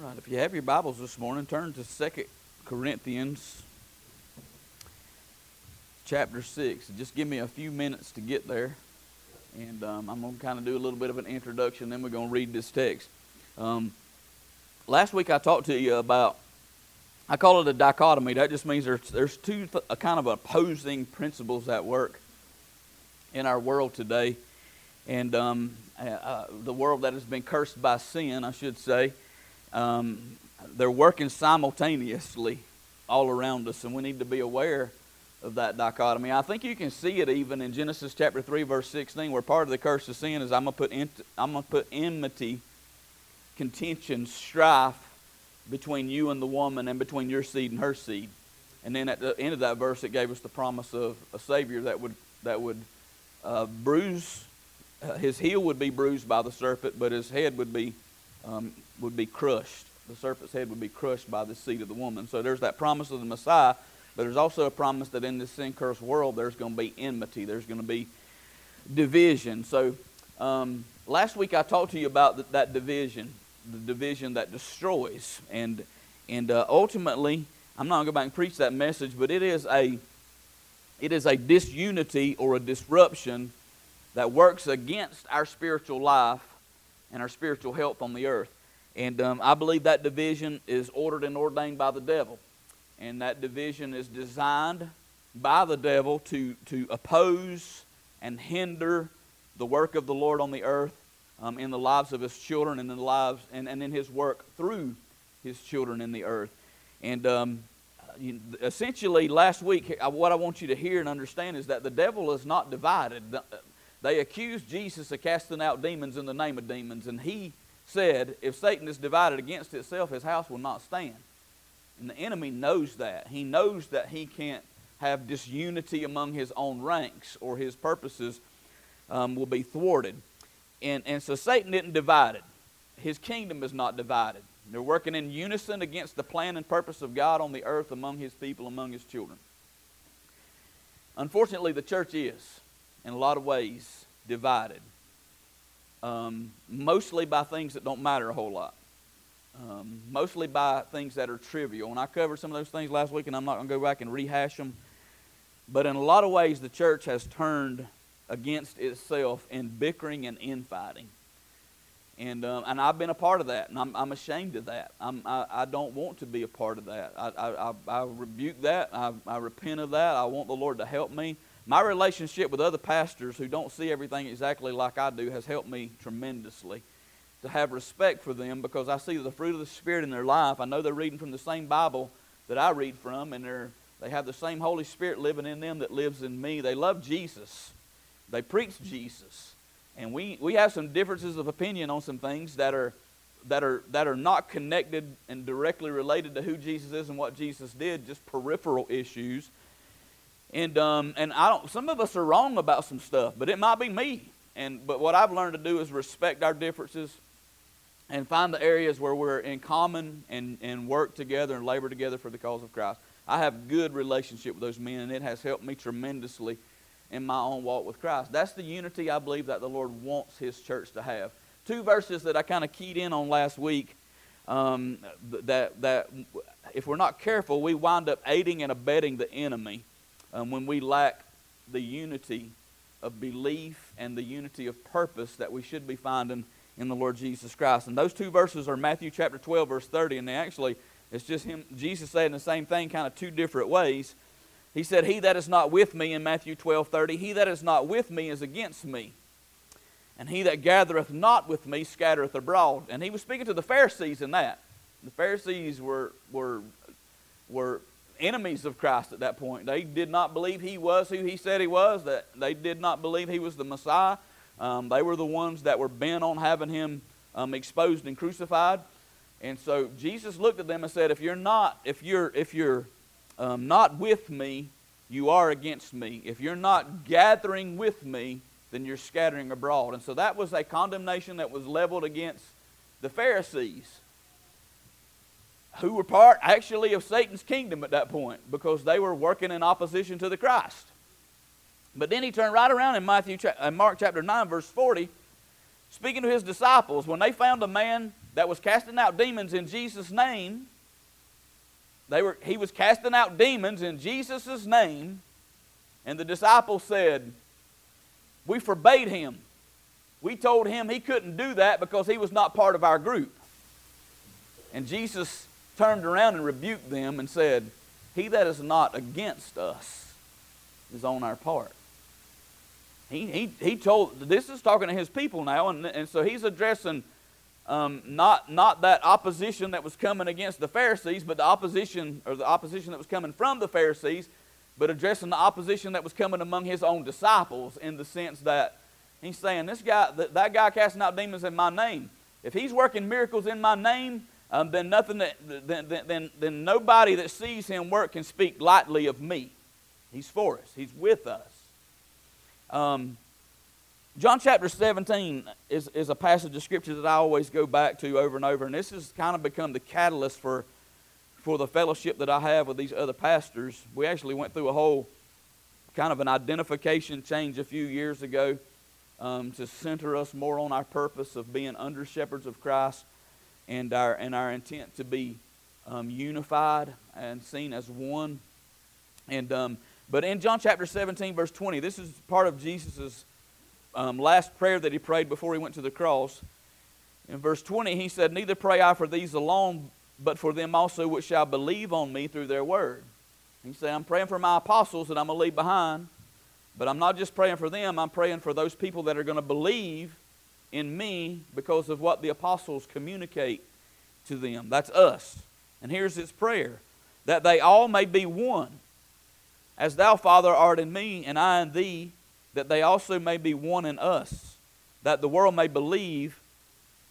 All right, if you have your Bibles this morning, turn to Second Corinthians chapter 6. Just give me a few minutes to get there. And um, I'm going to kind of do a little bit of an introduction, then we're going to read this text. Um, last week I talked to you about, I call it a dichotomy. That just means there's, there's two th- kind of opposing principles at work in our world today. And um, uh, uh the world that has been cursed by sin, I should say, um, they're working simultaneously all around us, and we need to be aware of that dichotomy. I think you can see it even in Genesis chapter 3, verse 16, where part of the curse of sin is I'm going to put, I'm going to put enmity, contention, strife between you and the woman and between your seed and her seed. And then at the end of that verse, it gave us the promise of a Savior that would, that would uh, bruise, uh, his heel would be bruised by the serpent, but his head would be um, would be crushed. The serpent's head would be crushed by the seed of the woman. So there's that promise of the Messiah, but there's also a promise that in this sin cursed world there's going to be enmity, there's going to be division. So um, last week I talked to you about th- that division, the division that destroys. And, and uh, ultimately, I'm not going to go back and preach that message, but it is a it is a disunity or a disruption that works against our spiritual life and our spiritual health on the earth. And um, I believe that division is ordered and ordained by the devil. And that division is designed by the devil to, to oppose and hinder the work of the Lord on the earth um, in the lives of his children and in the lives and, and in his work through his children in the earth. And um, essentially, last week, what I want you to hear and understand is that the devil is not divided. They accused Jesus of casting out demons in the name of demons, and he said, If Satan is divided against itself, his house will not stand. And the enemy knows that. He knows that he can't have disunity among his own ranks, or his purposes um, will be thwarted. And, and so Satan didn't divided. His kingdom is not divided. They're working in unison against the plan and purpose of God on the earth among his people, among his children. Unfortunately, the church is in a lot of ways divided, um, mostly by things that don't matter a whole lot. Um, mostly by things that are trivial. And I covered some of those things last week, and I'm not going to go back and rehash them. But in a lot of ways, the church has turned against itself in bickering and infighting. And, um, and I've been a part of that, and I'm, I'm ashamed of that. I'm, I, I don't want to be a part of that. I, I, I, rebuke that. I, I repent of that. I want the Lord to help me my relationship with other pastors who don't see everything exactly like I do has helped me tremendously to have respect for them because I see the fruit of the Spirit in their life. I know they're reading from the same Bible that I read from, and they're, they have the same Holy Spirit living in them that lives in me. They love Jesus, they preach Jesus. And we, we have some differences of opinion on some things that are, that, are, that are not connected and directly related to who Jesus is and what Jesus did, just peripheral issues and um, and I don't. Some of us are wrong about some stuff, but it might be me. And but what I've learned to do is respect our differences, and find the areas where we're in common and and work together and labor together for the cause of Christ. I have good relationship with those men, and it has helped me tremendously in my own walk with Christ. That's the unity I believe that the Lord wants His church to have. Two verses that I kind of keyed in on last week. Um, that that if we're not careful, we wind up aiding and abetting the enemy um, when we lack the unity of belief and the unity of purpose that we should be finding in the Lord Jesus Christ. And those two verses are Matthew chapter 12, verse 30, and they actually, it's just him, Jesus saying the same thing kind of two different ways. He said, He that is not with me in Matthew 12, 30, he that is not with me is against me. And he that gathereth not with me scattereth abroad. And he was speaking to the Pharisees in that. The Pharisees were, were, were enemies of Christ at that point. They did not believe he was who he said he was, that they did not believe he was the Messiah. Um, they were the ones that were bent on having him um, exposed and crucified. And so Jesus looked at them and said, If you're not, if you're, if you're um, not with me, you are against me. If you're not gathering with me, then you're scattering abroad. And so that was a condemnation that was leveled against the Pharisees who were part actually of Satan's kingdom at that point because they were working in opposition to the Christ. But then he turned right around in Matthew, in Mark chapter 9, verse 40, speaking to his disciples, when they found a man that was casting out demons in Jesus' name. They were, he was casting out demons in Jesus' name, and the disciples said, We forbade him. We told him he couldn't do that because he was not part of our group. And Jesus turned around and rebuked them and said, He that is not against us is on our part. He, he, he told, this is talking to his people now, and, and so he's addressing um, not, not that opposition that was coming against the Pharisees, but the opposition, or the opposition that was coming from the Pharisees, but addressing the opposition that was coming among his own disciples in the sense that he's saying, this guy, that, that guy casting out demons in my name, if he's working miracles in my name, um, then nothing that, then, then, then nobody that sees him work can speak lightly of me. He's for us. He's with us. Um, John chapter 17 is, is a passage of scripture that I always go back to over and over, and this has kind of become the catalyst for, for the fellowship that I have with these other pastors. We actually went through a whole kind of an identification change a few years ago um, to center us more on our purpose of being under shepherds of Christ and our, and our intent to be um, unified and seen as one. And um, but in John chapter 17, verse 20, this is part of Jesus' um, last prayer that he prayed before he went to the cross. In verse 20, he said, Neither pray I for these alone, but for them also which shall believe on me through their word. He said, I'm praying for my apostles that I'm going to leave behind, but I'm not just praying for them, I'm praying for those people that are going to believe in me because of what the apostles communicate to them. That's us. And here's his prayer that they all may be one as thou, Father, art in me, and I in thee, that they also may be one in us, that the world may believe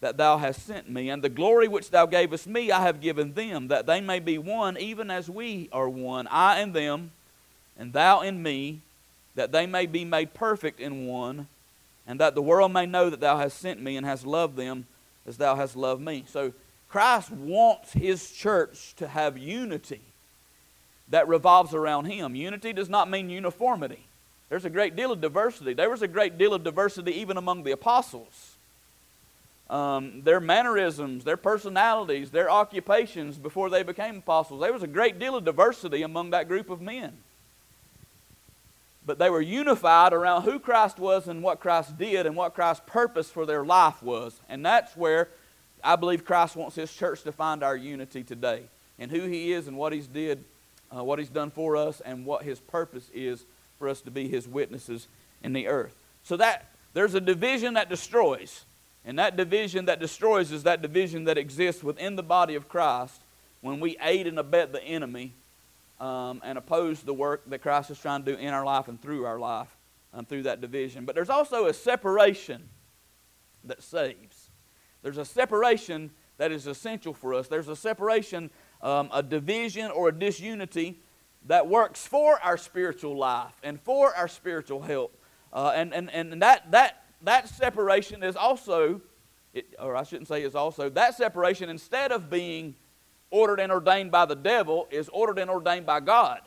that thou hast sent me. And the glory which thou gavest me I have given them, that they may be one, even as we are one, I and them, and thou in me, that they may be made perfect in one, and that the world may know that thou hast sent me and hast loved them as thou hast loved me. So Christ wants his church to have unity that revolves around him. Unity does not mean uniformity. There's a great deal of diversity. There was a great deal of diversity even among the apostles. Um, their mannerisms, their personalities, their occupations before they became apostles. There was a great deal of diversity among that group of men. But they were unified around who Christ was and what Christ did and what Christ's purpose for their life was. And that's where I believe Christ wants his church to find our unity today and who he is and what he's did uh, what He's done for us, and what His purpose is for us to be His witnesses in the earth. So that there's a division that destroys, and that division that destroys is that division that exists within the body of Christ when we aid and abet the enemy um, and oppose the work that Christ is trying to do in our life and through our life um, through that division. But there's also a separation that saves. There's a separation that is essential for us. There's a separation um, a division or a disunity that works for our spiritual life and for our spiritual health. Uh, and and, and that, that, that separation is also, it, or I shouldn't say is also, that separation, instead of being ordered and ordained by the devil, is ordered and ordained by God.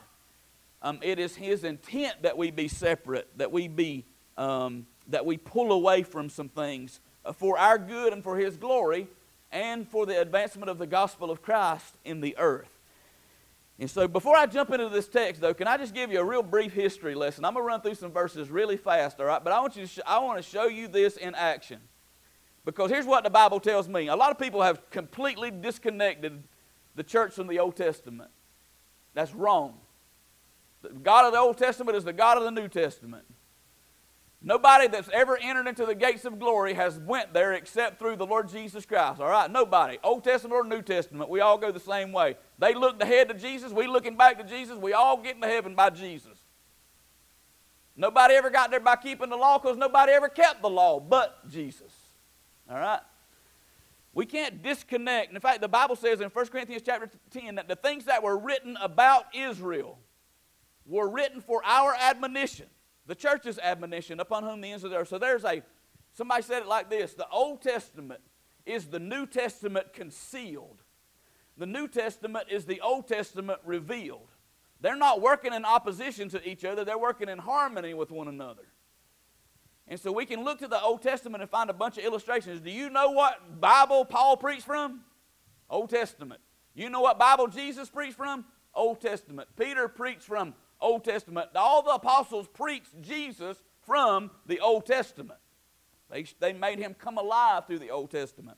Um, it is His intent that we be separate, that we be, um, that we pull away from some things uh, for our good and for His glory, and for the advancement of the gospel of Christ in the earth. And so, before I jump into this text, though, can I just give you a real brief history lesson? I'm going to run through some verses really fast, all right? But I want, you to sh- I want to show you this in action. Because here's what the Bible tells me. A lot of people have completely disconnected the church from the Old Testament. That's wrong. The God of the Old Testament is the God of the New Testament. Nobody that's ever entered into the gates of glory has went there except through the Lord Jesus Christ. All right, nobody. Old Testament or New Testament, we all go the same way. They looked ahead to Jesus, we looking back to Jesus. We all get into heaven by Jesus. Nobody ever got there by keeping the law because nobody ever kept the law but Jesus. All right? We can't disconnect. In fact, the Bible says in 1 Corinthians chapter 10 that the things that were written about Israel were written for our admonition the church's admonition upon whom the ends of the earth. So there's a, somebody said it like this the Old Testament is the New Testament concealed. The New Testament is the Old Testament revealed. They're not working in opposition to each other, they're working in harmony with one another. And so we can look to the Old Testament and find a bunch of illustrations. Do you know what Bible Paul preached from? Old Testament. You know what Bible Jesus preached from? Old Testament. Peter preached from Old Testament. All the apostles preached Jesus from the Old Testament. They, they made him come alive through the Old Testament.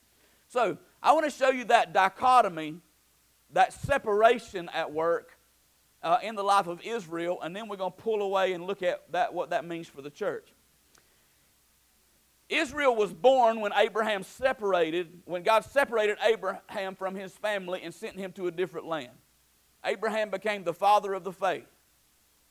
So I want to show you that dichotomy, that separation at work uh, in the life of Israel, and then we're going to pull away and look at that, what that means for the church. Israel was born when Abraham separated, when God separated Abraham from his family and sent him to a different land. Abraham became the father of the faith.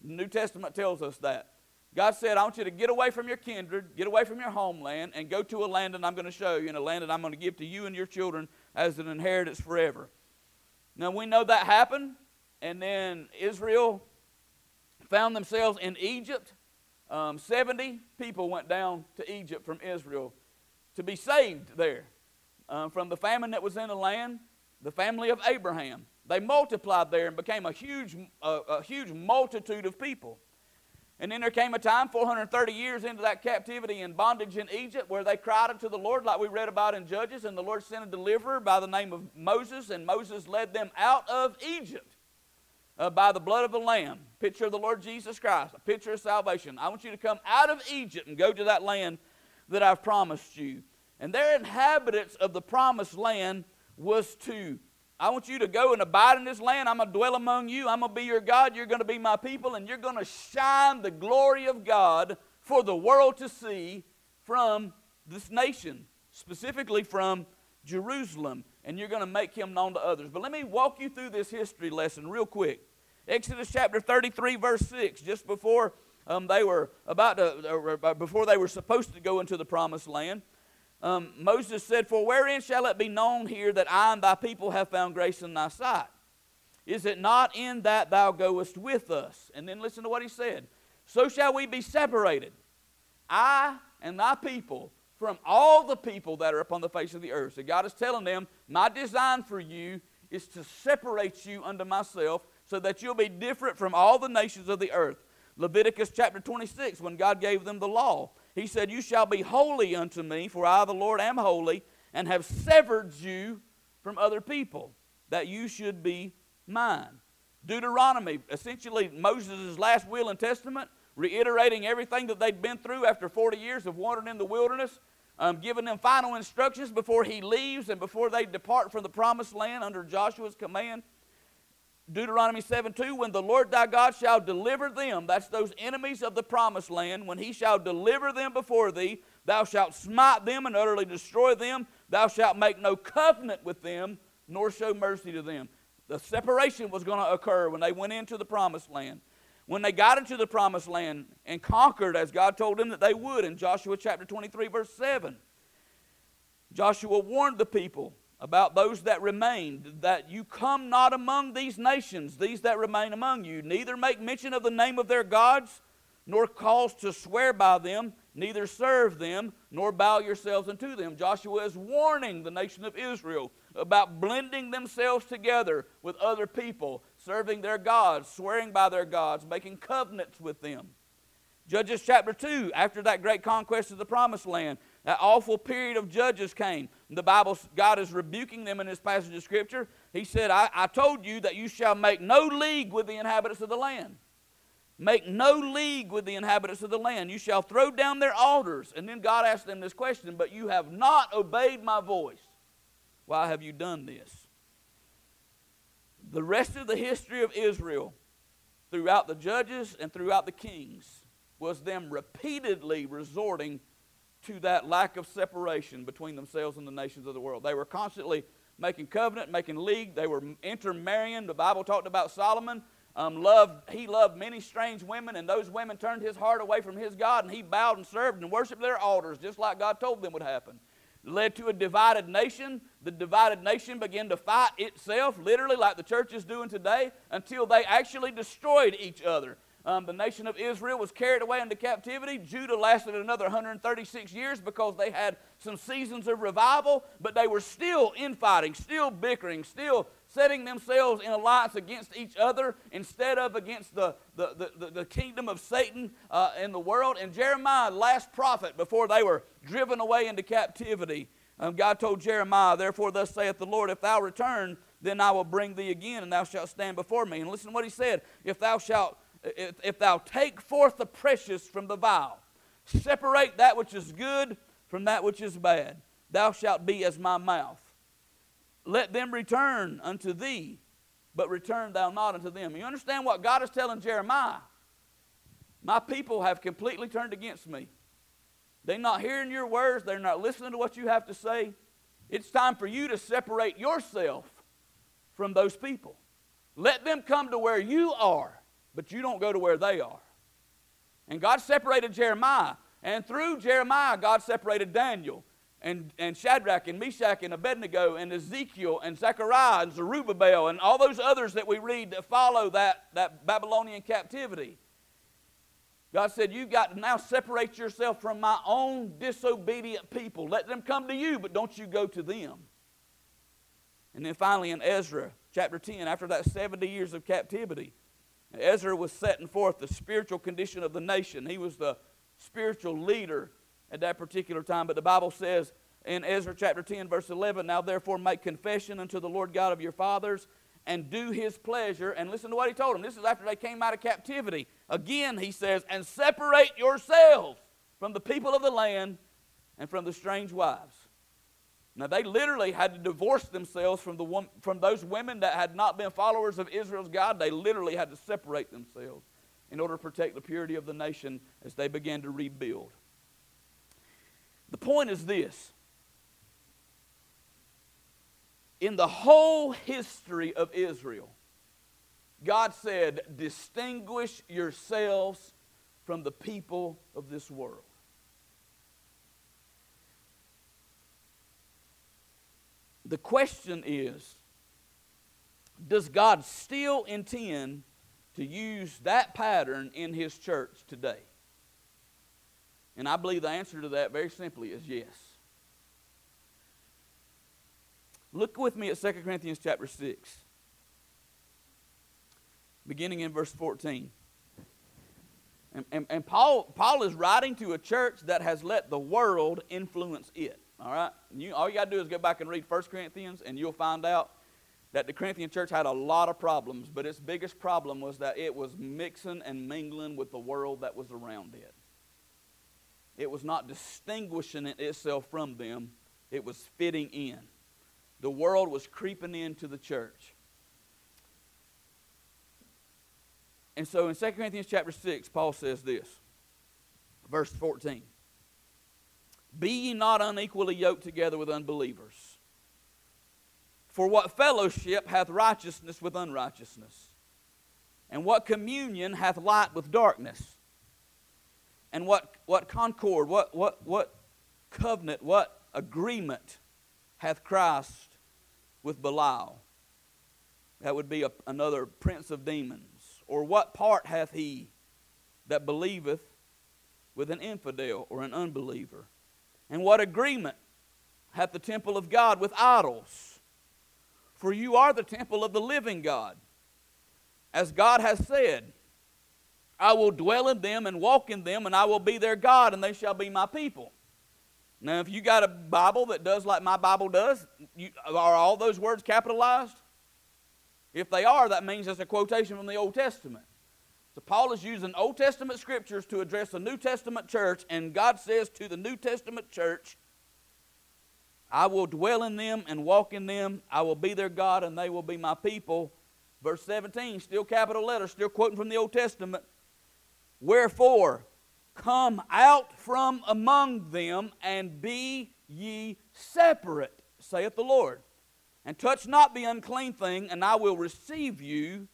The New Testament tells us that. God said, I want you to get away from your kindred, get away from your homeland, and go to a land that I'm going to show you, and a land that I'm going to give to you and your children as an inheritance forever. Now, we know that happened, and then Israel found themselves in Egypt. Um, 70 people went down to Egypt from Israel to be saved there um, from the famine that was in the land, the family of Abraham. They multiplied there and became a huge, uh, a huge multitude of people. And then there came a time, 430 years into that captivity and bondage in Egypt, where they cried unto the Lord, like we read about in Judges, and the Lord sent a deliverer by the name of Moses, and Moses led them out of Egypt uh, by the blood of the Lamb. Picture of the Lord Jesus Christ, a picture of salvation. I want you to come out of Egypt and go to that land that I've promised you. And their inhabitants of the promised land was to I want you to go and abide in this land. I'm going to dwell among you. I'm going to be your God. You're going to be my people, and you're going to shine the glory of God for the world to see from this nation, specifically from Jerusalem. And you're going to make him known to others. But let me walk you through this history lesson real quick. Exodus chapter 33, verse 6, just before um, they were about to, uh, before they were supposed to go into the promised land um, Moses said, For wherein shall it be known here that I and thy people have found grace in thy sight? Is it not in that thou goest with us? And then listen to what he said. So shall we be separated, I and thy people, from all the people that are upon the face of the earth. So God is telling them, My design for you is to separate you unto myself so that you'll be different from all the nations of the earth. Leviticus chapter 26, when God gave them the law, he said, You shall be holy unto me, for I, the Lord, am holy, and have severed you from other people, that you should be mine. Deuteronomy, essentially Moses' last will and testament, reiterating everything that they'd been through after 40 years of wandering in the wilderness, um, giving them final instructions before he leaves and before they depart from the promised land under Joshua's command. Deuteronomy 7 2, when the Lord thy God shall deliver them, that's those enemies of the promised land, when he shall deliver them before thee, thou shalt smite them and utterly destroy them. Thou shalt make no covenant with them, nor show mercy to them. The separation was going to occur when they went into the promised land. When they got into the promised land and conquered, as God told them that they would in Joshua chapter 23, verse 7, Joshua warned the people about those that remained, that you come not among these nations, these that remain among you, neither make mention of the name of their gods, nor cause to swear by them, neither serve them, nor bow yourselves unto them. Joshua is warning the nation of Israel about blending themselves together with other people, serving their gods, swearing by their gods, making covenants with them. Judges chapter 2, after that great conquest of the promised land, that awful period of judges came. The Bible, God is rebuking them in this passage of Scripture. He said, I, I told you that you shall make no league with the inhabitants of the land. Make no league with the inhabitants of the land. You shall throw down their altars. And then God asked them this question, But you have not obeyed my voice. Why have you done this? The rest of the history of Israel, throughout the judges and throughout the kings, was them repeatedly resorting to that lack of separation between themselves and the nations of the world. They were constantly making covenant, making league. They were intermarrying. The Bible talked about Solomon. Um, loved, he loved many strange women, and those women turned his heart away from his God, and he bowed and served and worshiped their altars, just like God told them would happen. Led to a divided nation. The divided nation began to fight itself, literally, like the church is doing today, until they actually destroyed each other. um, the nation of Israel was carried away into captivity. Judah lasted another 136 years because they had some seasons of revival, but they were still infighting, still bickering, still setting themselves in alliance against each other instead of against the, the, the, the kingdom of Satan uh, in the world. And Jeremiah, last prophet before they were driven away into captivity, um, God told Jeremiah, Therefore, thus saith the Lord, if thou return, then I will bring thee again, and thou shalt stand before me. And listen to what he said If thou shalt, if, if thou take forth the precious from the vile, separate that which is good from that which is bad, thou shalt be as my mouth. Let them return unto thee, but return thou not unto them. You understand what God is telling Jeremiah? My people have completely turned against me. They're not hearing your words, they're not listening to what you have to say. It's time for you to separate yourself from those people. Let them come to where you are, but you don't go to where they are. And God separated Jeremiah, and through Jeremiah, God separated Daniel and, and Shadrach and Meshach and Abednego and Ezekiel and Zechariah and Zerubbabel and all those others that we read that follow that, that Babylonian captivity. God said, You've got to now separate yourself from my own disobedient people. Let them come to you, but don't you go to them. And then finally in Ezra chapter 10, after that 70 years of captivity, Ezra was setting forth the spiritual condition of the nation. He was the spiritual leader at that particular time. But the Bible says in Ezra chapter 10, verse 11, Now therefore make confession unto the Lord God of your fathers and do his pleasure. And listen to what he told them. This is after they came out of captivity. Again, he says, And separate yourselves from the people of the land and from the strange wives. Now, they literally had to divorce themselves from, the, from those women that had not been followers of Israel's God. They literally had to separate themselves in order to protect the purity of the nation as they began to rebuild. The point is this in the whole history of Israel, God said, Distinguish yourselves from the people of this world. The question is Does God still intend to use that pattern in His church today? And I believe the answer to that very simply is yes. Look with me at 2 Corinthians chapter 6, beginning in verse 14. And, and, and, Paul, Paul is writing to a church that has let the world influence it. All right? You, all you got to do is go back and read 1 Corinthians, and you'll find out that the Corinthian church had a lot of problems, but its biggest problem was that it was mixing and mingling with the world that was around it. It was not distinguishing itself from them, it was fitting in. The world was creeping into the church. And so in 2 Corinthians chapter 6, Paul says this, verse 14. Be ye not unequally yoked together with unbelievers. For what fellowship hath righteousness with unrighteousness? And what communion hath light with darkness? And what, what concord, what, what, what covenant, what agreement hath Christ with Belial? That would be a, another prince of demons. Or what part hath he that believeth with an infidel or an unbeliever? And what agreement hath the temple of God with idols? For you are the temple of the living God. As God has said, I will dwell in them and walk in them, and I will be their God, and they shall be my people. Now, if you got a Bible that does like my Bible does, you, are all those words capitalized? If they are, that means it's a quotation from the Old Testament. So Paul is using Old Testament scriptures to address the New Testament church, and God says to the New Testament church, I will dwell in them and walk in them. I will be their God, and they will be my people. Verse 17, still capital letters, still quoting from the Old Testament. Wherefore, come out from among them and be ye separate, saith the Lord. And touch not the unclean thing, and I will receive you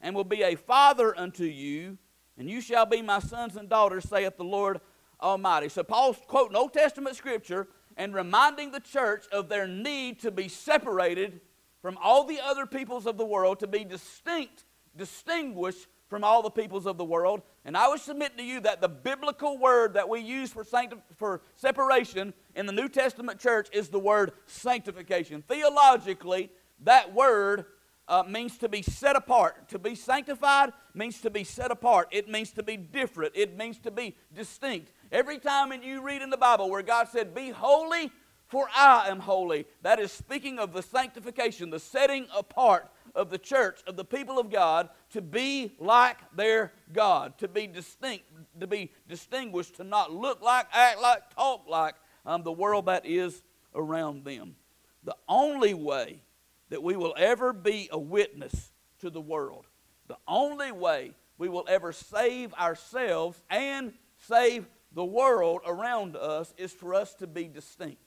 and will be a father unto you, and you shall be my sons and daughters, saith the Lord Almighty. So Paul's quoting Old Testament scripture and reminding the church of their need to be separated from all the other peoples of the world, to be distinct, distinguished from all the peoples of the world. And I would submit to you that the biblical word that we use for, sancti- for separation in the New Testament church is the word sanctification. Theologically, that word uh, means to be set apart. To be sanctified means to be set apart. It means to be different. It means to be distinct. Every time you read in the Bible where God said, Be holy, for I am holy, that is speaking of the sanctification, the setting apart of the church, of the people of God, to be like their God, to be distinct, to be distinguished, to not look like, act like, talk like um, the world that is around them. The only way that we will ever be a witness to the world, the only way we will ever save ourselves and save the world around us is for us to be distinct,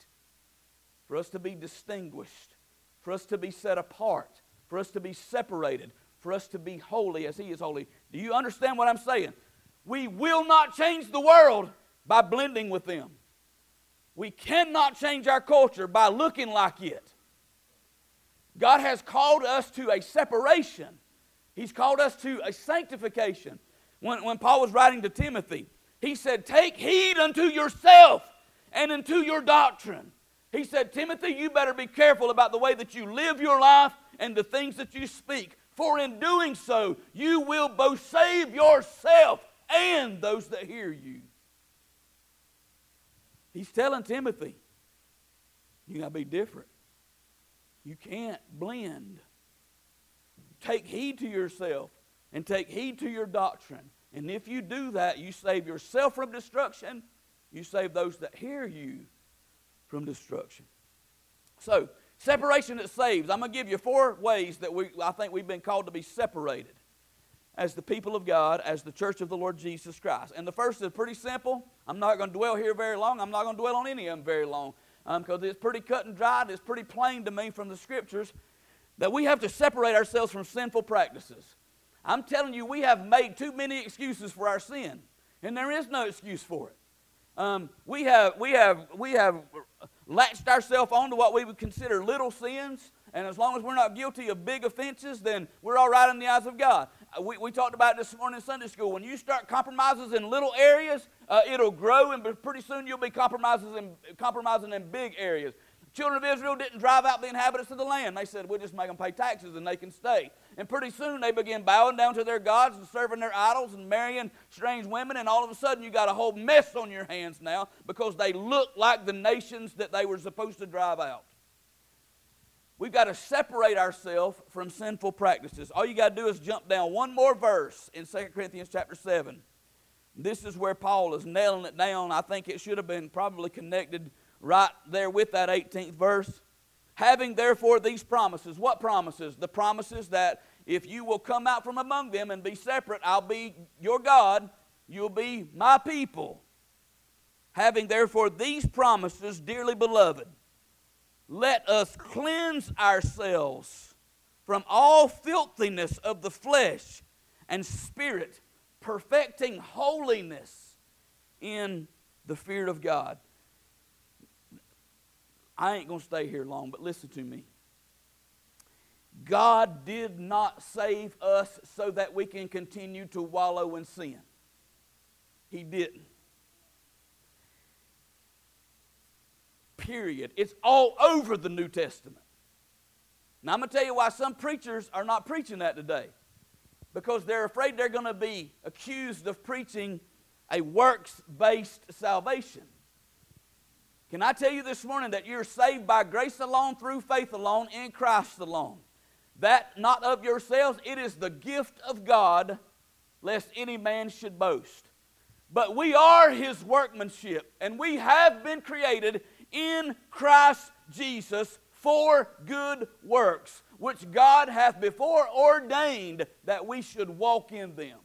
for us to be distinguished, for us to be set apart for us to be separated, for us to be holy as He is holy. Do you understand what I'm saying? We will not change the world by blending with them. We cannot change our culture by looking like it. God has called us to a separation. He's called us to a sanctification. When, when Paul was writing to Timothy, he said, Take heed unto yourself and unto your doctrine. He said, Timothy, you better be careful about the way that you live your life and the things that you speak. For in doing so, you will both save yourself and those that hear you. He's telling Timothy, you got to be different. You can't blend. Take heed to yourself and take heed to your doctrine. And if you do that, you save yourself from destruction. You save those that hear you from destruction. So, Separation that saves. I'm going to give you four ways that we, I think we've been called to be separated as the people of God, as the church of the Lord Jesus Christ. And the first is pretty simple. I'm not going to dwell here very long. I'm not going to dwell on any of them very long because um, it's pretty cut and dried. It's pretty plain to me from the scriptures that we have to separate ourselves from sinful practices. I'm telling you, we have made too many excuses for our sin, and there is no excuse for it. Um, we have, we have, we have latched ourselves onto what we would consider little sins, and as long as we're not guilty of big offenses, then we're all right in the eyes of God. Uh, we, we talked about this morning in Sunday school. When you start compromises in little areas, uh, it'll grow, and pretty soon you'll be compromises in, compromising in big areas. Children of Israel didn't drive out the inhabitants of the land. They said, we'll just make them pay taxes and they can stay. And pretty soon they began bowing down to their gods and serving their idols and marrying strange women. And all of a sudden you got a whole mess on your hands now because they look like the nations that they were supposed to drive out. We've got to separate ourselves from sinful practices. All you got to do is jump down one more verse in 2 Corinthians chapter 7. This is where Paul is nailing it down. I think it should have been probably connected right there with that 18th verse. Having therefore these promises. What promises? The promises that if you will come out from among them and be separate, I'll be your God, you'll be my people. Having therefore these promises, dearly beloved, let us cleanse ourselves from all filthiness of the flesh and spirit, perfecting holiness in the fear of God. I ain't going to stay here long, but listen to me. God did not save us so that we can continue to wallow in sin. He didn't. Period. It's all over the New Testament. Now, I'm going to tell you why some preachers are not preaching that today. Because they're afraid they're going to be accused of preaching a works based salvation. Can I tell you this morning that you're saved by grace alone, through faith alone, in Christ alone? That not of yourselves, it is the gift of God, lest any man should boast. But we are his workmanship, and we have been created in Christ Jesus for good works, which God hath before ordained that we should walk in them.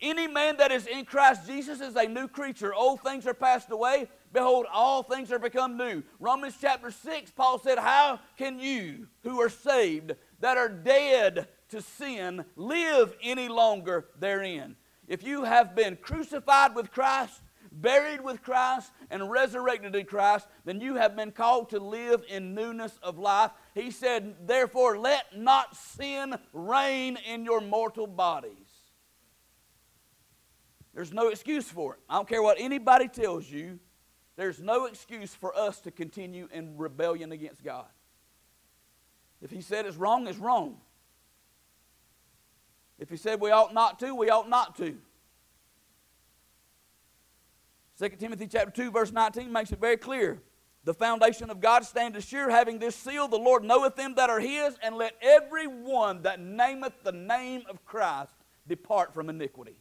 Any man that is in Christ Jesus is a new creature. Old things are passed away. Behold, all things are become new. Romans chapter 6, Paul said, How can you who are saved, that are dead to sin, live any longer therein? If you have been crucified with Christ, buried with Christ, and resurrected in Christ, then you have been called to live in newness of life. He said, Therefore, let not sin reign in your mortal bodies. There's no excuse for it. I don't care what anybody tells you, there's no excuse for us to continue in rebellion against God. If He said it's wrong, it's wrong. If He said we ought not to, we ought not to. 2 Timothy chapter 2, verse 19 makes it very clear. The foundation of God standeth sure, having this seal, the Lord knoweth them that are his, and let every one that nameth the name of Christ depart from iniquity.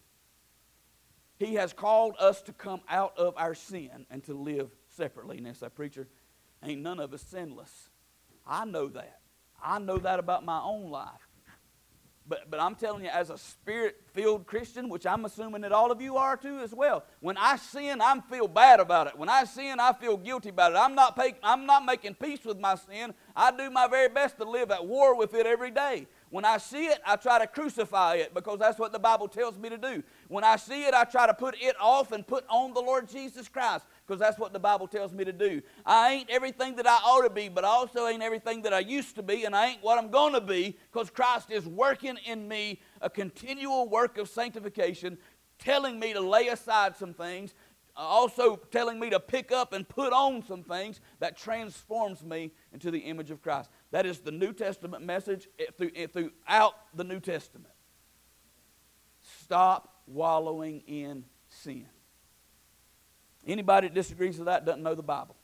He has called us to come out of our sin and to live separately. And as a preacher, ain't none of us sinless. I know that. I know that about my own life. But, but I'm telling you, as a spirit filled Christian, which I'm assuming that all of you are too as well, when I sin, I feel bad about it. When I sin, I feel guilty about it. I'm not, pay, I'm not making peace with my sin. I do my very best to live at war with it every day. When I see it, I try to crucify it because that's what the Bible tells me to do. When I see it, I try to put it off and put on the Lord Jesus Christ because that's what the Bible tells me to do. I ain't everything that I ought to be, but I also ain't everything that I used to be, and I ain't what I'm going to be because Christ is working in me a continual work of sanctification, telling me to lay aside some things, also telling me to pick up and put on some things that transforms me into the image of Christ. That is the New Testament message eh, eh, throughout the New Testament. Stop wallowing in sin. Anybody that disagrees with that doesn't know the Bible.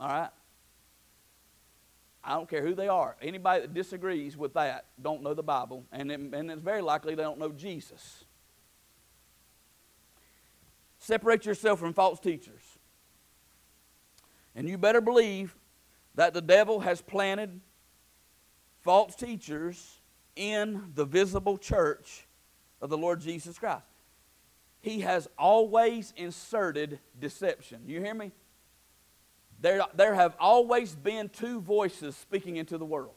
All right? I don't care who they are. Anybody that disagrees with that don't know the Bible, and, it, and it's very likely they don't know Jesus. Separate yourself from false teachers. And you better believe that the devil has planted false teachers in the visible church of the Lord Jesus Christ. He has always inserted deception. You hear me? There, there have always been two voices speaking into the world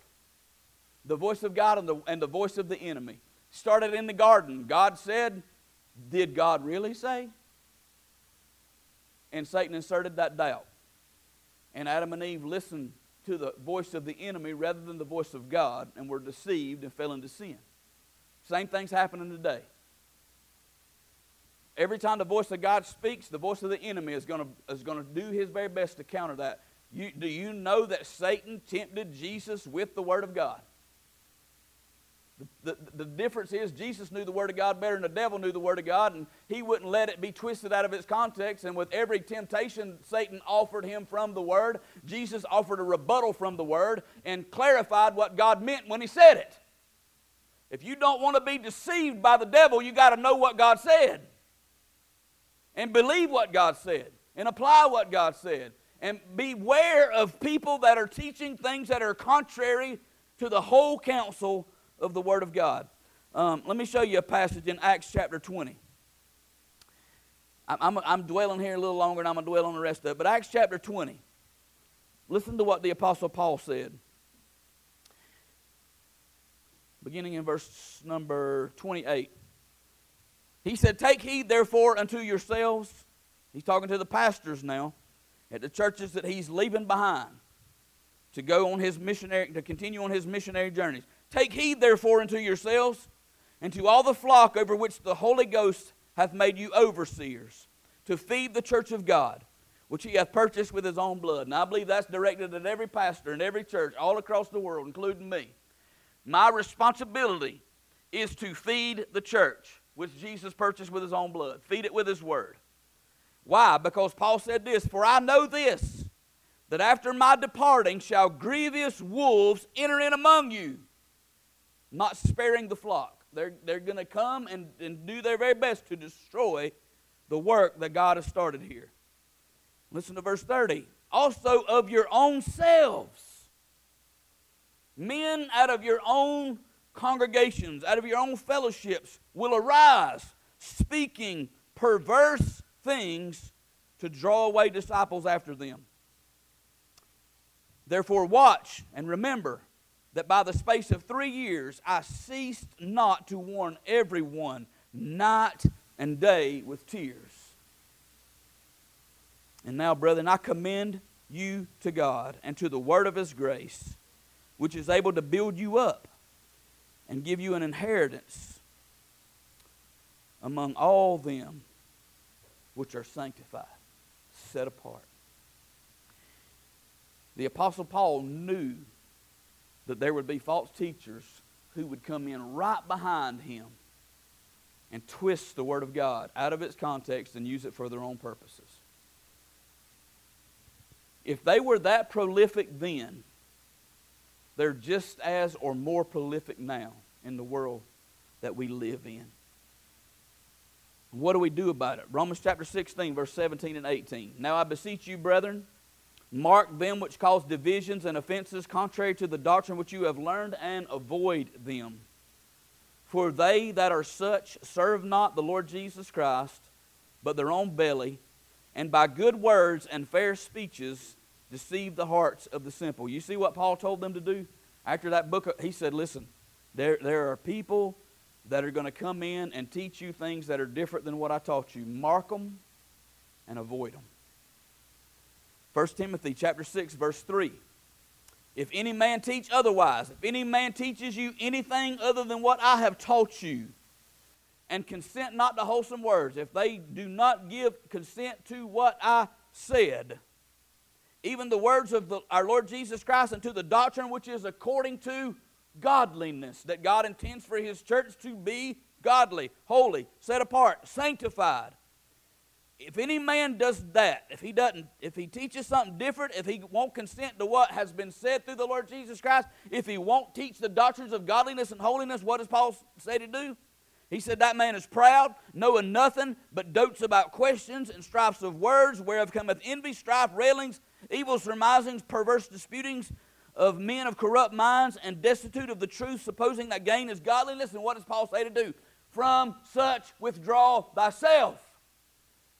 the voice of God and the, and the voice of the enemy. Started in the garden. God said, Did God really say? And Satan inserted that doubt. And Adam and Eve listened to the voice of the enemy rather than the voice of God and were deceived and fell into sin. Same thing's happening today. Every time the voice of God speaks, the voice of the enemy is going to, is going to do his very best to counter that. You, do you know that Satan tempted Jesus with the Word of God? The, the, the, difference is Jesus knew the Word of God better than the devil knew the Word of God, and he wouldn't let it be twisted out of its context. And with every temptation Satan offered him from the Word, Jesus offered a rebuttal from the Word and clarified what God meant when he said it. If you don't want to be deceived by the devil, you got to know what God said and believe what God said and apply what God said. And beware of people that are teaching things that are contrary to the whole counsel of the Word of God. Um, let me show you a passage in Acts chapter 20. I'm, I'm, I'm dwelling here a little longer and I'm going to dwell on the rest of it. But Acts chapter 20. Listen to what the Apostle Paul said. Beginning in verse number 28. He said, Take heed therefore unto yourselves. He's talking to the pastors now at the churches that he's leaving behind to go on his missionary, to continue on his missionary journeys. Take heed therefore unto yourselves and to all the flock over which the Holy Ghost hath made you overseers, to feed the church of God, which he hath purchased with his own blood. And I believe that's directed at every pastor in every church all across the world, including me. My responsibility is to feed the church which Jesus purchased with his own blood. Feed it with his word. Why? Because Paul said this For I know this, that after my departing shall grievous wolves enter in among you, not sparing the flock. They're, they're going to come and, and do their very best to destroy the work that God has started here. Listen to verse 30. Also of your own selves, men out of your own congregations, out of your own fellowships, will arise speaking perverse things to draw away disciples after them. Therefore, watch and remember that by the space of three years I ceased not to warn everyone night and day with tears. And now, brethren, I commend you to God and to the word of his grace, which is able to build you up and give you an inheritance among all them which are sanctified, set apart. The Apostle Paul knew that there would be false teachers who would come in right behind him and twist the Word of God out of its context and use it for their own purposes. If they were that prolific then, they're just as or more prolific now in the world that we live in. What do we do about it? Romans chapter 16, verse 17 and 18. Now I beseech you, brethren, mark them which cause divisions and offenses contrary to the doctrine which you have learned, and avoid them. For they that are such serve not the Lord Jesus Christ, but their own belly, and by good words and fair speeches deceive the hearts of the simple. You see what Paul told them to do? After that book, he said, Listen, there, there are people that are going to come in and teach you things that are different than what I taught you. Mark them and avoid them. 1 Timothy chapter 6 verse 3. If any man teach otherwise, if any man teaches you anything other than what I have taught you, and consent not to wholesome words, if they do not give consent to what I said, even the words of the, our Lord Jesus Christ and to the doctrine which is according to godliness, that God intends for His church to be godly, holy, set apart, sanctified. If any man does that, if he doesn't, if he teaches something different, if he won't consent to what has been said through the Lord Jesus Christ, if he won't teach the doctrines of godliness and holiness, what does Paul say to do? He said that man is proud, knowing nothing, but dotes about questions and strifes of words, whereof cometh envy, strife, railings, evil surmisings, perverse disputings of men of corrupt minds, and destitute of the truth, supposing that gain is godliness. And what does Paul say to do? From such withdraw thyself.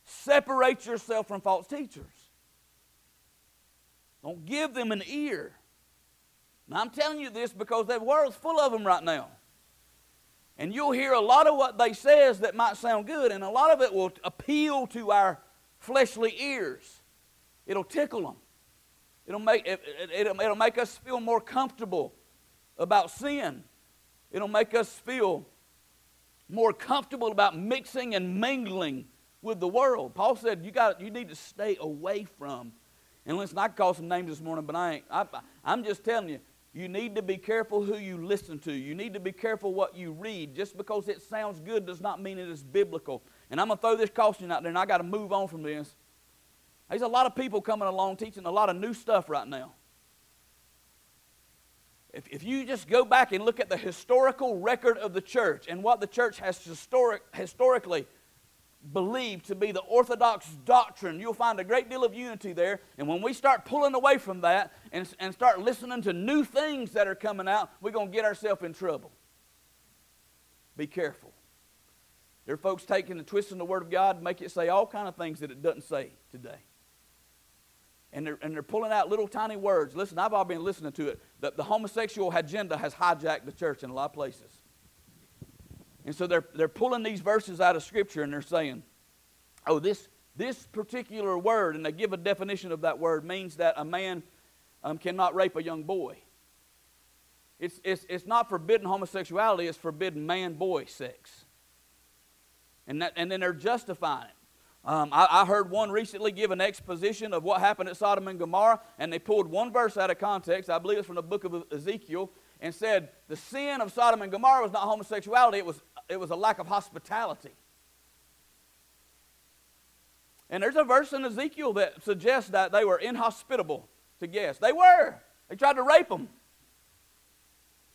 Separate yourself from false teachers. Don't give them an ear. Now, I'm telling you this because the world's full of them right now. And you'll hear a lot of what they says that might sound good, and a lot of it will appeal to our fleshly ears. It'll tickle them. It'll make, it, it, it'll, it'll make us feel more comfortable about sin. It'll make us feel more comfortable about mixing and mingling with the world. Paul said you got you need to stay away from. And listen, I call some names this morning, but I ain't. I, I'm just telling you, you need to be careful who you listen to. You need to be careful what you read. Just because it sounds good does not mean it is biblical. And I'm going to throw this caution out there, and I got to move on from this. There's a lot of people coming along teaching a lot of new stuff right now. If, if you just go back and look at the historical record of the church and what the church has historic, historically believed to be the orthodox doctrine, you'll find a great deal of unity there. And when we start pulling away from that and, and start listening to new things that are coming out, we're going to get ourselves in trouble. Be careful. There are folks taking and twisting the Word of God to make it say all kind of things that it doesn't say today. And they're, and they're pulling out little tiny words. Listen, I've all been listening to it. The, the homosexual agenda has hijacked the church in a lot of places. And so they're, they're pulling these verses out of Scripture and they're saying, oh, this, this particular word, and they give a definition of that word, means that a man um, cannot rape a young boy. It's, it's, it's not forbidden homosexuality, it's forbidden man boy sex. And, that, and then they're justifying it. Um, I, I, heard one recently give an exposition of what happened at Sodom and Gomorrah, and they pulled one verse out of context. I believe it's from the book of Ezekiel, and said the sin of Sodom and Gomorrah was not homosexuality, it was it was a lack of hospitality. And there's a verse in Ezekiel that suggests that they were inhospitable to guests. They were. They tried to rape them.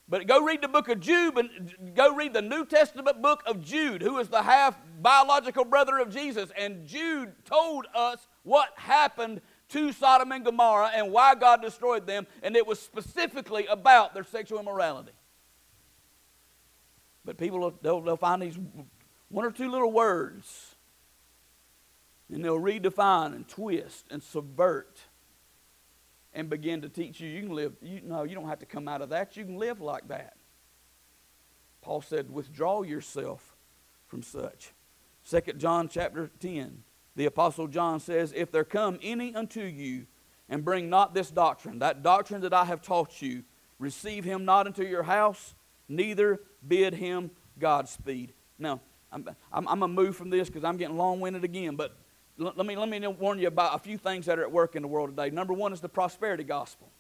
But go read the book of Jude and go read the New Testament book of Jude, who is the half biological brother of Jesus. And Jude told us what happened to Sodom and Gomorrah and why God destroyed them, and it was specifically about their sexual immorality. But people, they'll, they'll find these one or two little words and they'll redefine and twist and subvert and begin to teach you you can live you no you don't have to come out of that. You can live like that. Paul said withdraw yourself from such. 2 john chapter 10 the Apostle John says, If there come any unto you and bring not this doctrine, that doctrine that I have taught you, receive him not into your house, neither bid him Godspeed. Now, I'm, I'm, I'm going to move from this because I'm getting long winded again, but let me, let me warn you about a few things that are at work in the world today. Number one is the prosperity gospel.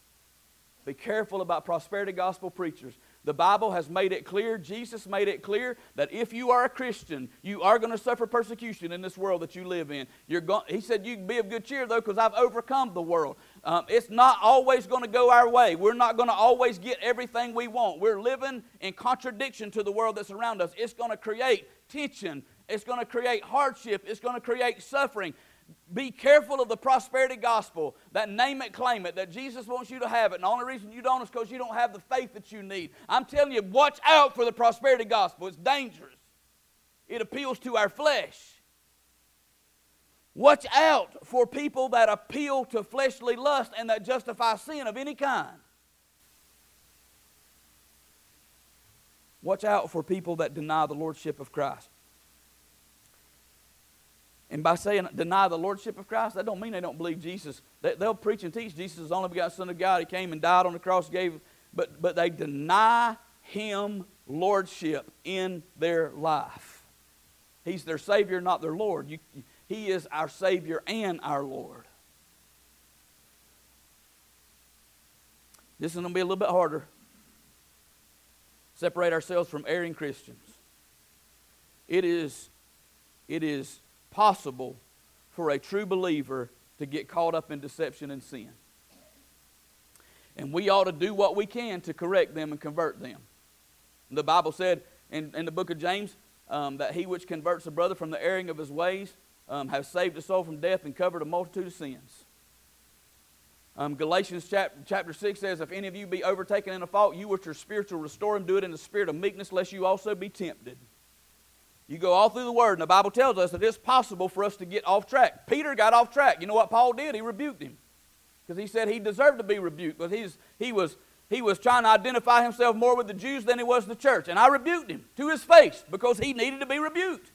Be careful about prosperity gospel preachers. The Bible has made it clear, Jesus made it clear, that if you are a Christian, you are going to suffer persecution in this world that you live in. You're going, he said, You can be of good cheer, though, because I've overcome the world. Um, it's not always going to go our way. We're not going to always get everything we want. We're living in contradiction to the world that's around us. It's going to create tension, it's going to create hardship, it's going to create suffering. Be careful of the prosperity gospel, that name it, claim it, that Jesus wants you to have it. And the only reason you don't is because you don't have the faith that you need. I'm telling you, watch out for the prosperity gospel. It's dangerous, it appeals to our flesh. Watch out for people that appeal to fleshly lust and that justify sin of any kind. Watch out for people that deny the lordship of Christ. And by saying deny the lordship of Christ, that don't mean they don't believe Jesus. They, will preach and teach Jesus is the only begotten Son of God. He came and died on the cross, gave, but, but they deny Him lordship in their life. He's their Savior, not their Lord. You, he is our Savior and our Lord. This is going to be a little bit harder. Separate ourselves from erring Christians. It is, it is possible for a true believer to get caught up in deception and sin. And we ought to do what we can to correct them and convert them. The Bible said in, in the book of James um, that he which converts a brother from the erring of his ways um, has saved a soul from death and covered a multitude of sins. Um, Galatians chapter, chapter 6 says, If any of you be overtaken in a fault, you which are spiritual, restore him, do it in the spirit of meekness, lest you also be tempted. You go all through the Word, and the Bible tells us that it's possible for us to get off track. Peter got off track. You know what Paul did? He rebuked him because he said he deserved to be rebuked because he's, he, was, he was trying to identify himself more with the Jews than he was the church. And I rebuked him to his face because he needed to be rebuked.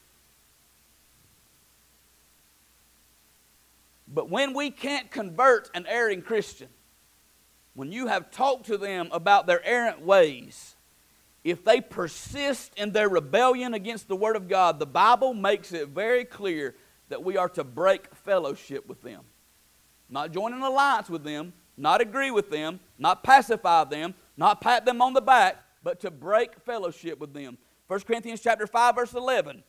But when we can't convert an erring Christian, when you have talked to them about their errant ways, if they persist in their rebellion against the Word of God, the Bible makes it very clear that we are to break fellowship with them. Not join an alliance with them, not agree with them, not pacify them, not pat them on the back, but to break fellowship with them. 1 Corinthians chapter 5, verse 11.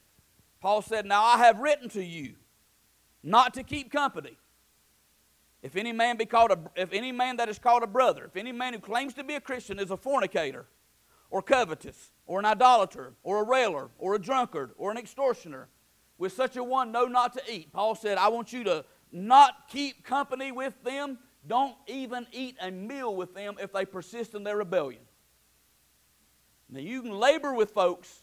Paul said, Now I have written to you not to keep company. If any man be called a, if any man that is called a brother, if any man who claims to be a Christian is a fornicator, or covetous, or an idolater, or a railer, or a drunkard, or an extortioner. With such a one, know not to eat. Paul said, I want you to not keep company with them. Don't even eat a meal with them if they persist in their rebellion. Now, you can labor with folks.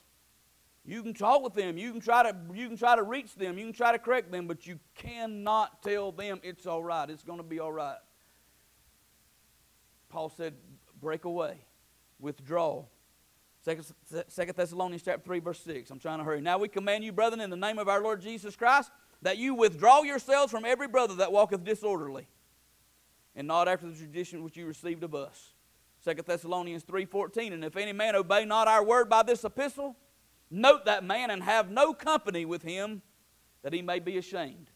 You can talk with them. You can try to, you can try to reach them. You can try to correct them, but you cannot tell them it's all right. It's going to be all right. Paul said, break away, withdraw, Second Thessalonians chapter 3, verse 6. I'm trying to hurry. Now we command you, brethren, in the name of our Lord Jesus Christ, that you withdraw yourselves from every brother that walketh disorderly, and not after the tradition which you received of us. Second Thessalonians 3:14. And if any man obey not our word by this epistle, note that man and have no company with him, that he may be ashamed.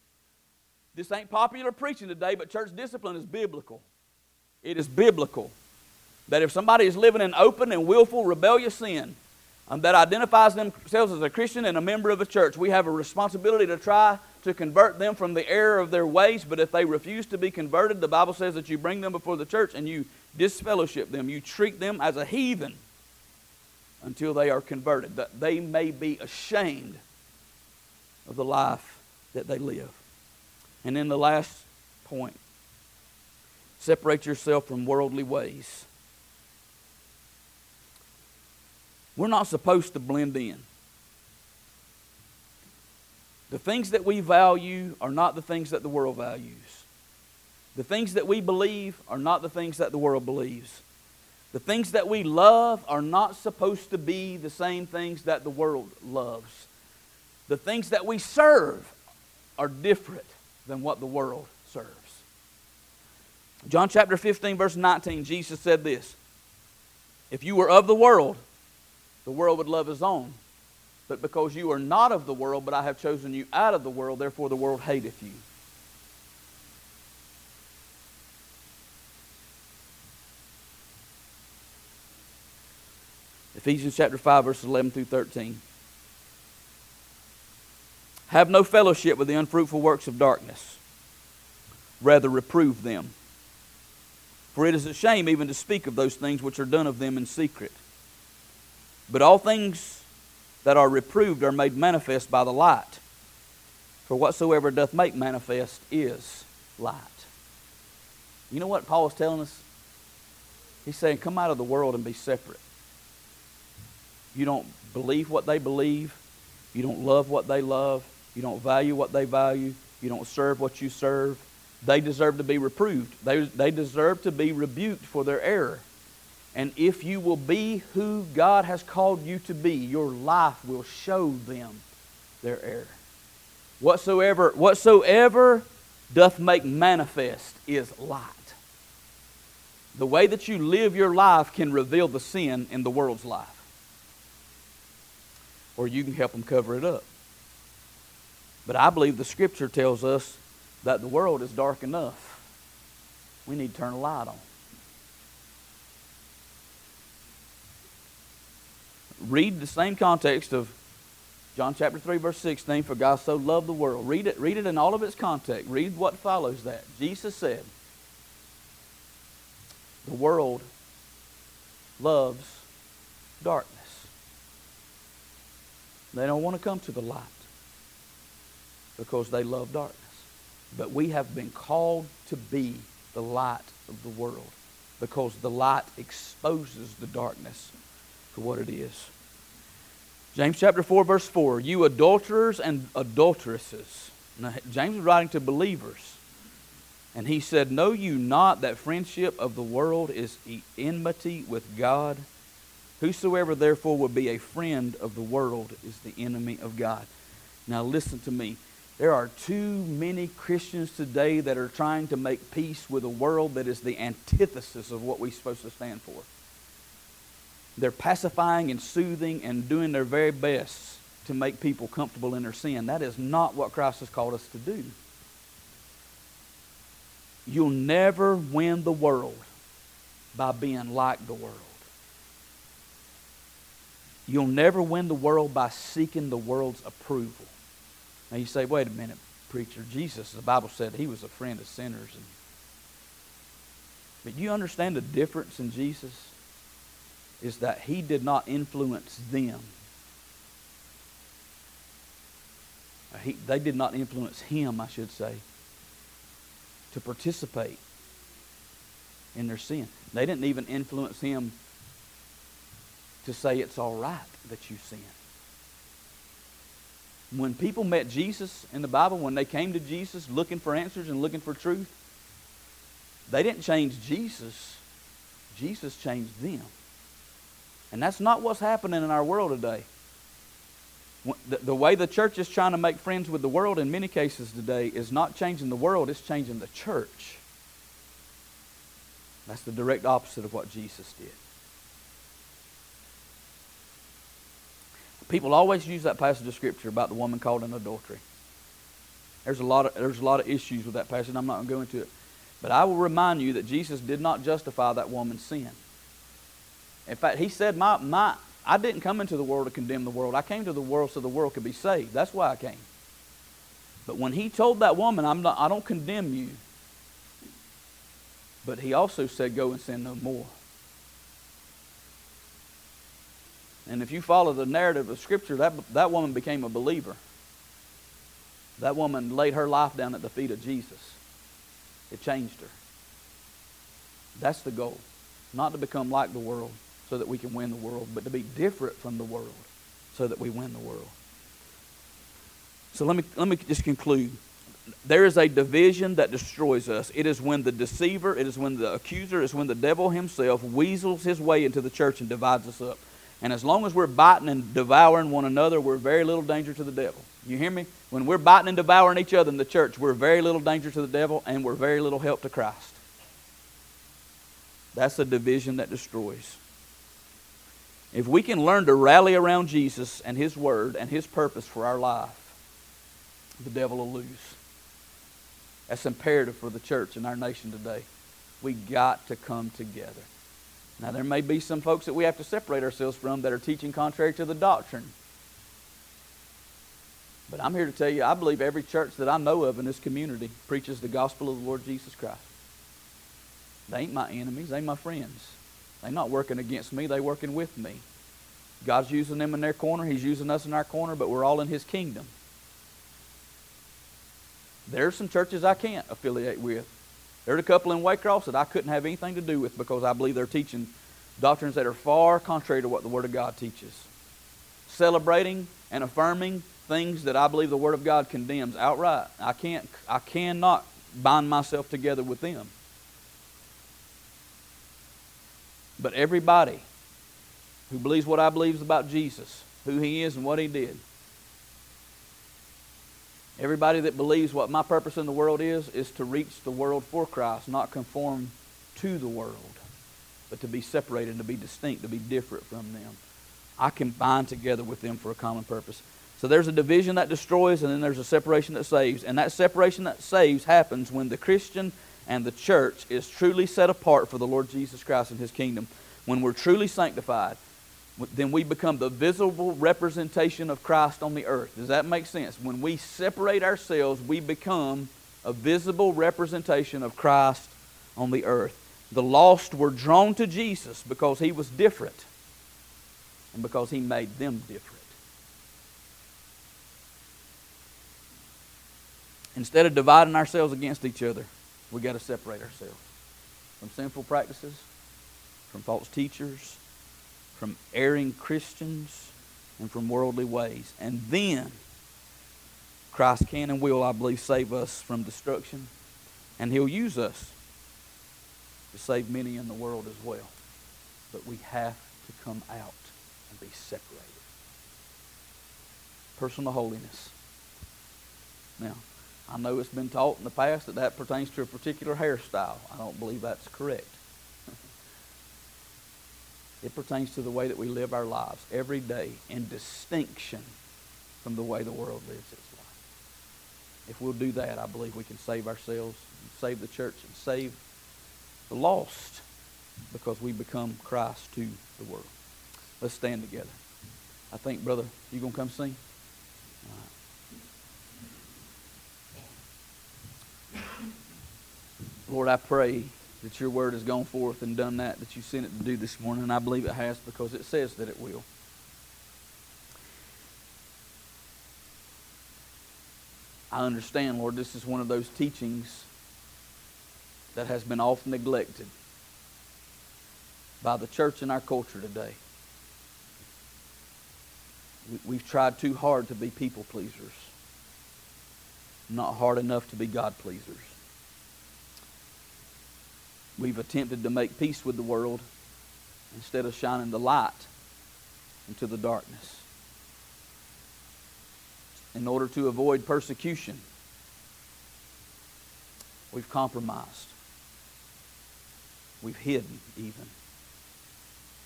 This ain't popular preaching today, but church discipline is biblical. It is biblical that if somebody is living in open and willful rebellious sin um, that identifies themselves as a Christian and a member of a church, we have a responsibility to try to convert them from the error of their ways. But if they refuse to be converted, the Bible says that you bring them before the church and you disfellowship them. You treat them as a heathen until they are converted, that they may be ashamed of the life that they live. And then the last point separate yourself from worldly ways. We're not supposed to blend in. The things that we value are not the things that the world values. The things that we believe are not the things that the world believes. The things that we love are not supposed to be the same things that the world loves. The things that we serve are different than what the world serves. John chapter 15, verse 19, Jesus said this If you were of the world, the world would love his own. But because you are not of the world, but I have chosen you out of the world, therefore the world hateth you. Ephesians chapter 5, verses 11 through 13. Have no fellowship with the unfruitful works of darkness. Rather, reprove them. For it is a shame even to speak of those things which are done of them in secret. But all things that are reproved are made manifest by the light. For whatsoever doth make manifest is light. You know what Paul is telling us? He's saying, Come out of the world and be separate. You don't believe what they believe. You don't love what they love. You don't value what they value. You don't serve what you serve. They deserve to be reproved. They, they deserve to be rebuked for their error. And if you will be who God has called you to be, your life will show them their error. Whatsoever, whatsoever doth make manifest is light. The way that you live your life can reveal the sin in the world's life. Or you can help them cover it up. But I believe the scripture tells us that the world is dark enough. We need to turn a light on. Read the same context of John chapter 3, verse 16, for God so loved the world. Read it, read it in all of its context. Read what follows that. Jesus said, The world loves darkness. They don't want to come to the light because they love darkness. But we have been called to be the light of the world because the light exposes the darkness for what it is. James chapter 4, verse 4 You adulterers and adulteresses. Now, James is writing to believers. And he said, Know you not that friendship of the world is enmity with God? Whosoever therefore would be a friend of the world is the enemy of God. Now listen to me. There are too many Christians today that are trying to make peace with a world that is the antithesis of what we're supposed to stand for. They're pacifying and soothing and doing their very best to make people comfortable in their sin. That is not what Christ has called us to do. You'll never win the world by being like the world. You'll never win the world by seeking the world's approval. Now you say, wait a minute, preacher. Jesus, the Bible said he was a friend of sinners. And, but you understand the difference in Jesus? Is that he did not influence them. Uh, he, they did not influence him, I should say, to participate in their sin. They didn't even influence him to say it's all right that you sin. When people met Jesus in the Bible, when they came to Jesus looking for answers and looking for truth, they didn't change Jesus. Jesus changed them. And that's not what's happening in our world today. The, way the church is trying to make friends with the world in many cases today is not changing the world, it's changing the church. That's the direct opposite of what Jesus did. People always use that passage of scripture about the woman caught in adultery. There's a lot of there's a lot of issues with that passage. I'm not going to go into it, but I will remind you that Jesus did not justify that woman's sin. In fact, he said, "My my I didn't come into the world to condemn the world. I came to the world so the world could be saved. That's why I came." But when he told that woman, I'm not, I don't condemn you. But he also said, Go and sin no more. And if you follow the narrative of Scripture, that, that woman became a believer. That woman laid her life down at the feet of Jesus. It changed her. That's the goal. Not to become like the world so that we can win the world, but to be different from the world so that we win the world. So let me, let me just conclude. There is a division that destroys us. It is when the deceiver, it is when the accuser, it is when the devil himself weasels his way into the church and divides us up. And as long as we're biting and devouring one another, we're very little danger to the devil. You hear me? When we're biting and devouring each other in the church, we're very little danger to the devil and we're very little help to Christ. That's a division that destroys. If we can learn to rally around Jesus and His Word and His purpose for our life, the devil will lose. That's imperative for the church in our nation today. We got to come together. Now, there may be some folks that we have to separate ourselves from that are teaching contrary to the doctrine. But I'm here to tell you, I believe every church that I know of in this community preaches the gospel of the Lord Jesus Christ. They ain't my enemies, they ain't my friends. They're not working against me, they're working with me. God's using them in their corner, He's using us in our corner, but we're all in His kingdom. There's some churches I can't affiliate with. There's a couple in Waycross that I couldn't have anything to do with because I believe they're teaching doctrines that are far contrary to what the Word of God teaches. Celebrating and affirming things that I believe the Word of God condemns outright. I can't I cannot bind myself together with them. But everybody who believes what I believe about Jesus, who he is and what he did, everybody that believes what my purpose in the world is, is to reach the world for Christ, not conform to the world, but to be separated, to be distinct, to be different from them. I can bind together with them for a common purpose. So there's a division that destroys, and then there's a separation that saves. And that separation that saves happens when the Christian and the church is truly set apart for the Lord Jesus Christ and his kingdom, when we're truly sanctified, then we become the visible representation of Christ on the earth. Does that make sense? When we separate ourselves, we become a visible representation of Christ on the earth. The lost were drawn to Jesus because he was different and because he made them different. Instead of dividing ourselves against each other, we got to separate ourselves from sinful practices, from false teachers, from erring Christians, and from worldly ways. And then Christ can and will, I believe, save us from destruction. And he'll use us to save many in the world as well. But we have to come out and be separated. Personal holiness. Now, I know it's been taught in the past that that pertains to a particular hairstyle. I don't believe that's correct. It pertains to the way that we live our lives every day in distinction from the way the world lives its life. If we'll do that, I believe we can save ourselves, save the church, and save the lost because we become Christ to the world. Let's stand together. I think, brother, you going to come sing? Lord, I pray that your word has gone forth and done that that you sent it to do this morning, and I believe it has because it says that it will. I understand, Lord, this is one of those teachings that has been often neglected by the church in our culture today. We've tried too hard to be people pleasers, not hard enough to be God pleasers. We've attempted to make peace with the world instead of shining the light into the darkness. In order to avoid persecution, we've compromised. We've hidden even.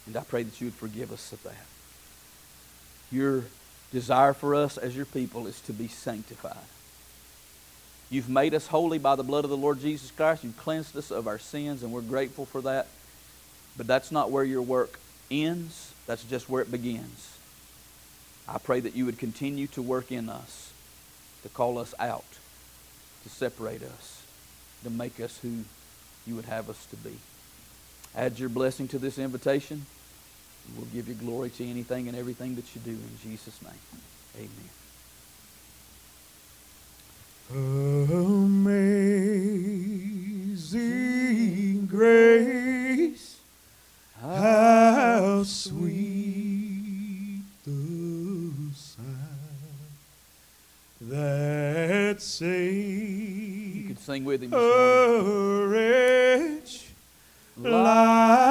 And I pray that you would forgive us of that. Your desire for us as your people is to be sanctified. You've made us holy by the blood of the Lord Jesus Christ. You've cleansed us of our sins, and we're grateful for that. But that's not where your work ends, that's just where it begins. I pray that you would continue to work in us, to call us out, to separate us, to make us who you would have us to be. Add your blessing to this invitation. We'll give you glory to anything and everything that you do in Jesus' name. Amen. Amazing grace, how sweet the sound that saved You could sing with him a wretch like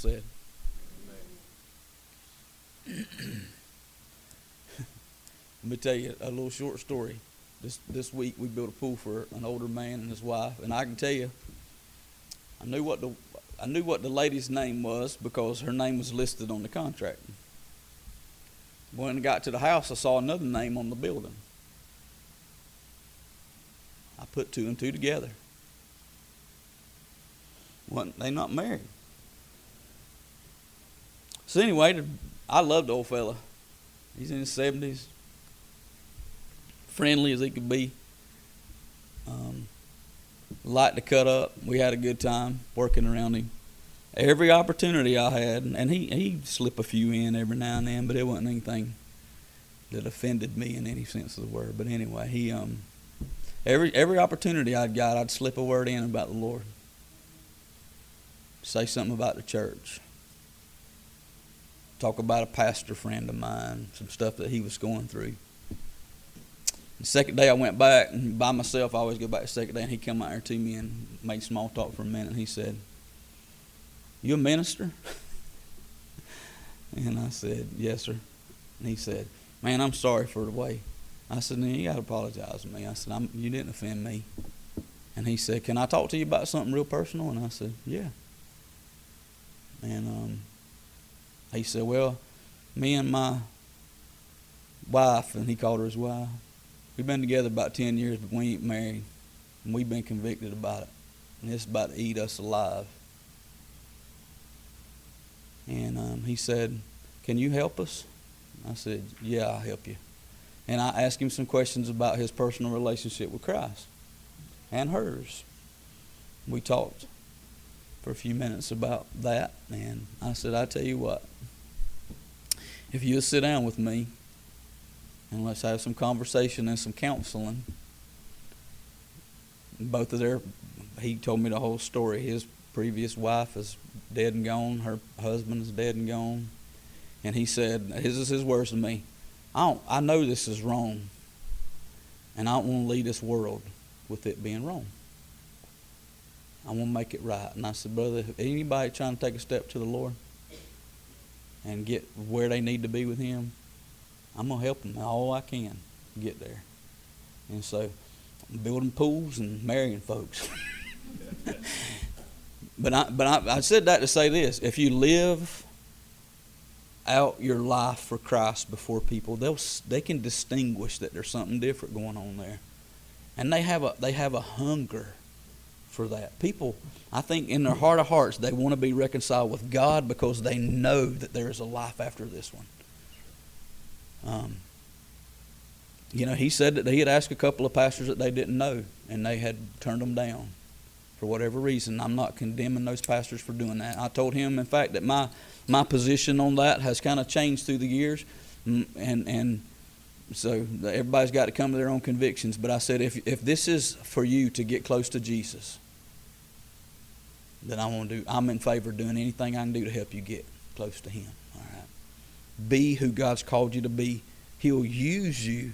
said. Let me tell you a little short story. This this week we built a pool for an older man and his wife, and I can tell you, I knew what the I knew what the lady's name was because her name was listed on the contract. When I got to the house, I saw another name on the building. I put two and two together. Wasn't they not married? So anyway, I loved the old fella. He's in his seventies, friendly as he could be. Um, liked to cut up. We had a good time working around him. Every opportunity I had, and he he'd slip a few in every now and then, but it wasn't anything that offended me in any sense of the word. But anyway, he um every every opportunity I'd got, I'd slip a word in about the Lord. Say something about the church. Talk about a pastor friend of mine, some stuff that he was going through. The second day I went back and by myself. I always go back the second day, and he come out here to me and made small talk for a minute. And he said, "You a minister?" and I said, "Yes, sir." And he said, "Man, I'm sorry for the way." I said, "No, you got to apologize to me." I said, "You didn't offend me." And he said, "Can I talk to you about something real personal?" And I said, "Yeah." And um, he said, "Well, me and my wife, and he called her his wife, we've been together about ten years, but we ain't married, and we've been convicted about it, and it's about to eat us alive." And um, he said, "Can you help us?" I said, "Yeah, I'll help you." And I asked him some questions about his personal relationship with Christ and hers. We talked for a few minutes about that, and I said, I tell you what, if you'll sit down with me and let's have some conversation and some counseling. Both of their, he told me the whole story. His previous wife is dead and gone. Her husband is dead and gone. And he said, his is his words to me. I don't, I know this is wrong, and I don't want to leave this world with it being wrong. I want to make it right. And I said, brother, anybody trying to take a step to the Lord and get where they need to be with Him, I'm gonna help them all I can get there. And so, I'm building pools and marrying folks. but I, but I, I said that to say this: if you live out your life for Christ before people, they'll they can distinguish that there's something different going on there, and they have a they have a hunger for that. People, I think, in their heart of hearts, they want to be reconciled with God because they know that there is a life after this one. Um, you know, he said that he had asked a couple of pastors that they didn't know, and they had turned them down for whatever reason. I'm not condemning those pastors for doing that. I told him, in fact, that my my position on that has kind of changed through the years, Mm, and and so everybody's got to come to their own convictions. But I said, if if this is for you to get close to Jesus, then I want to do. I'm in favor of doing anything I can do to help you get close to Him. All right. be who God's called you to be, He'll use you.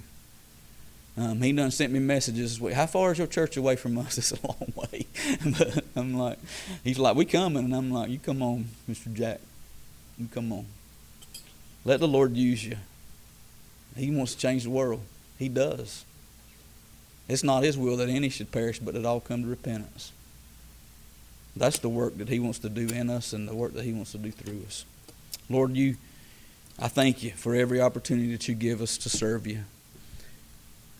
Um, he done sent me messages. How far is your church away from us? It's a long way. but I'm like, he's like, we coming, and I'm like, you come on, Mr. Jack. You come on. Let the Lord use you. He wants to change the world. He does. It's not His will that any should perish, but that all come to repentance. That's the work that He wants to do in us and the work that He wants to do through us. Lord, you, I thank you for every opportunity that you give us to serve you.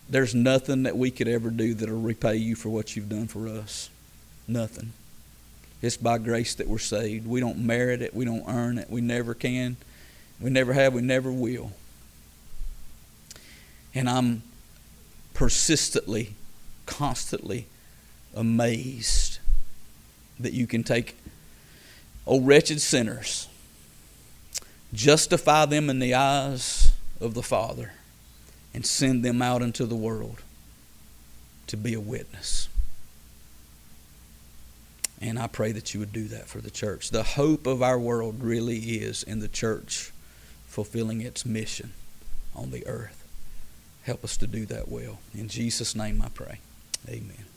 There's nothing that we could ever do that'll repay you for what you've done for us. Nothing. It's by grace that we're saved. We don't merit it. We don't earn it. We never can. We never have. We never will. And I'm persistently, constantly amazed that you can take, oh, wretched sinners, justify them in the eyes of the Father, and send them out into the world to be a witness. And I pray that you would do that for the church. The hope of our world really is in the church fulfilling its mission on the earth. Help us to do that well. In Jesus' name I pray. Amen.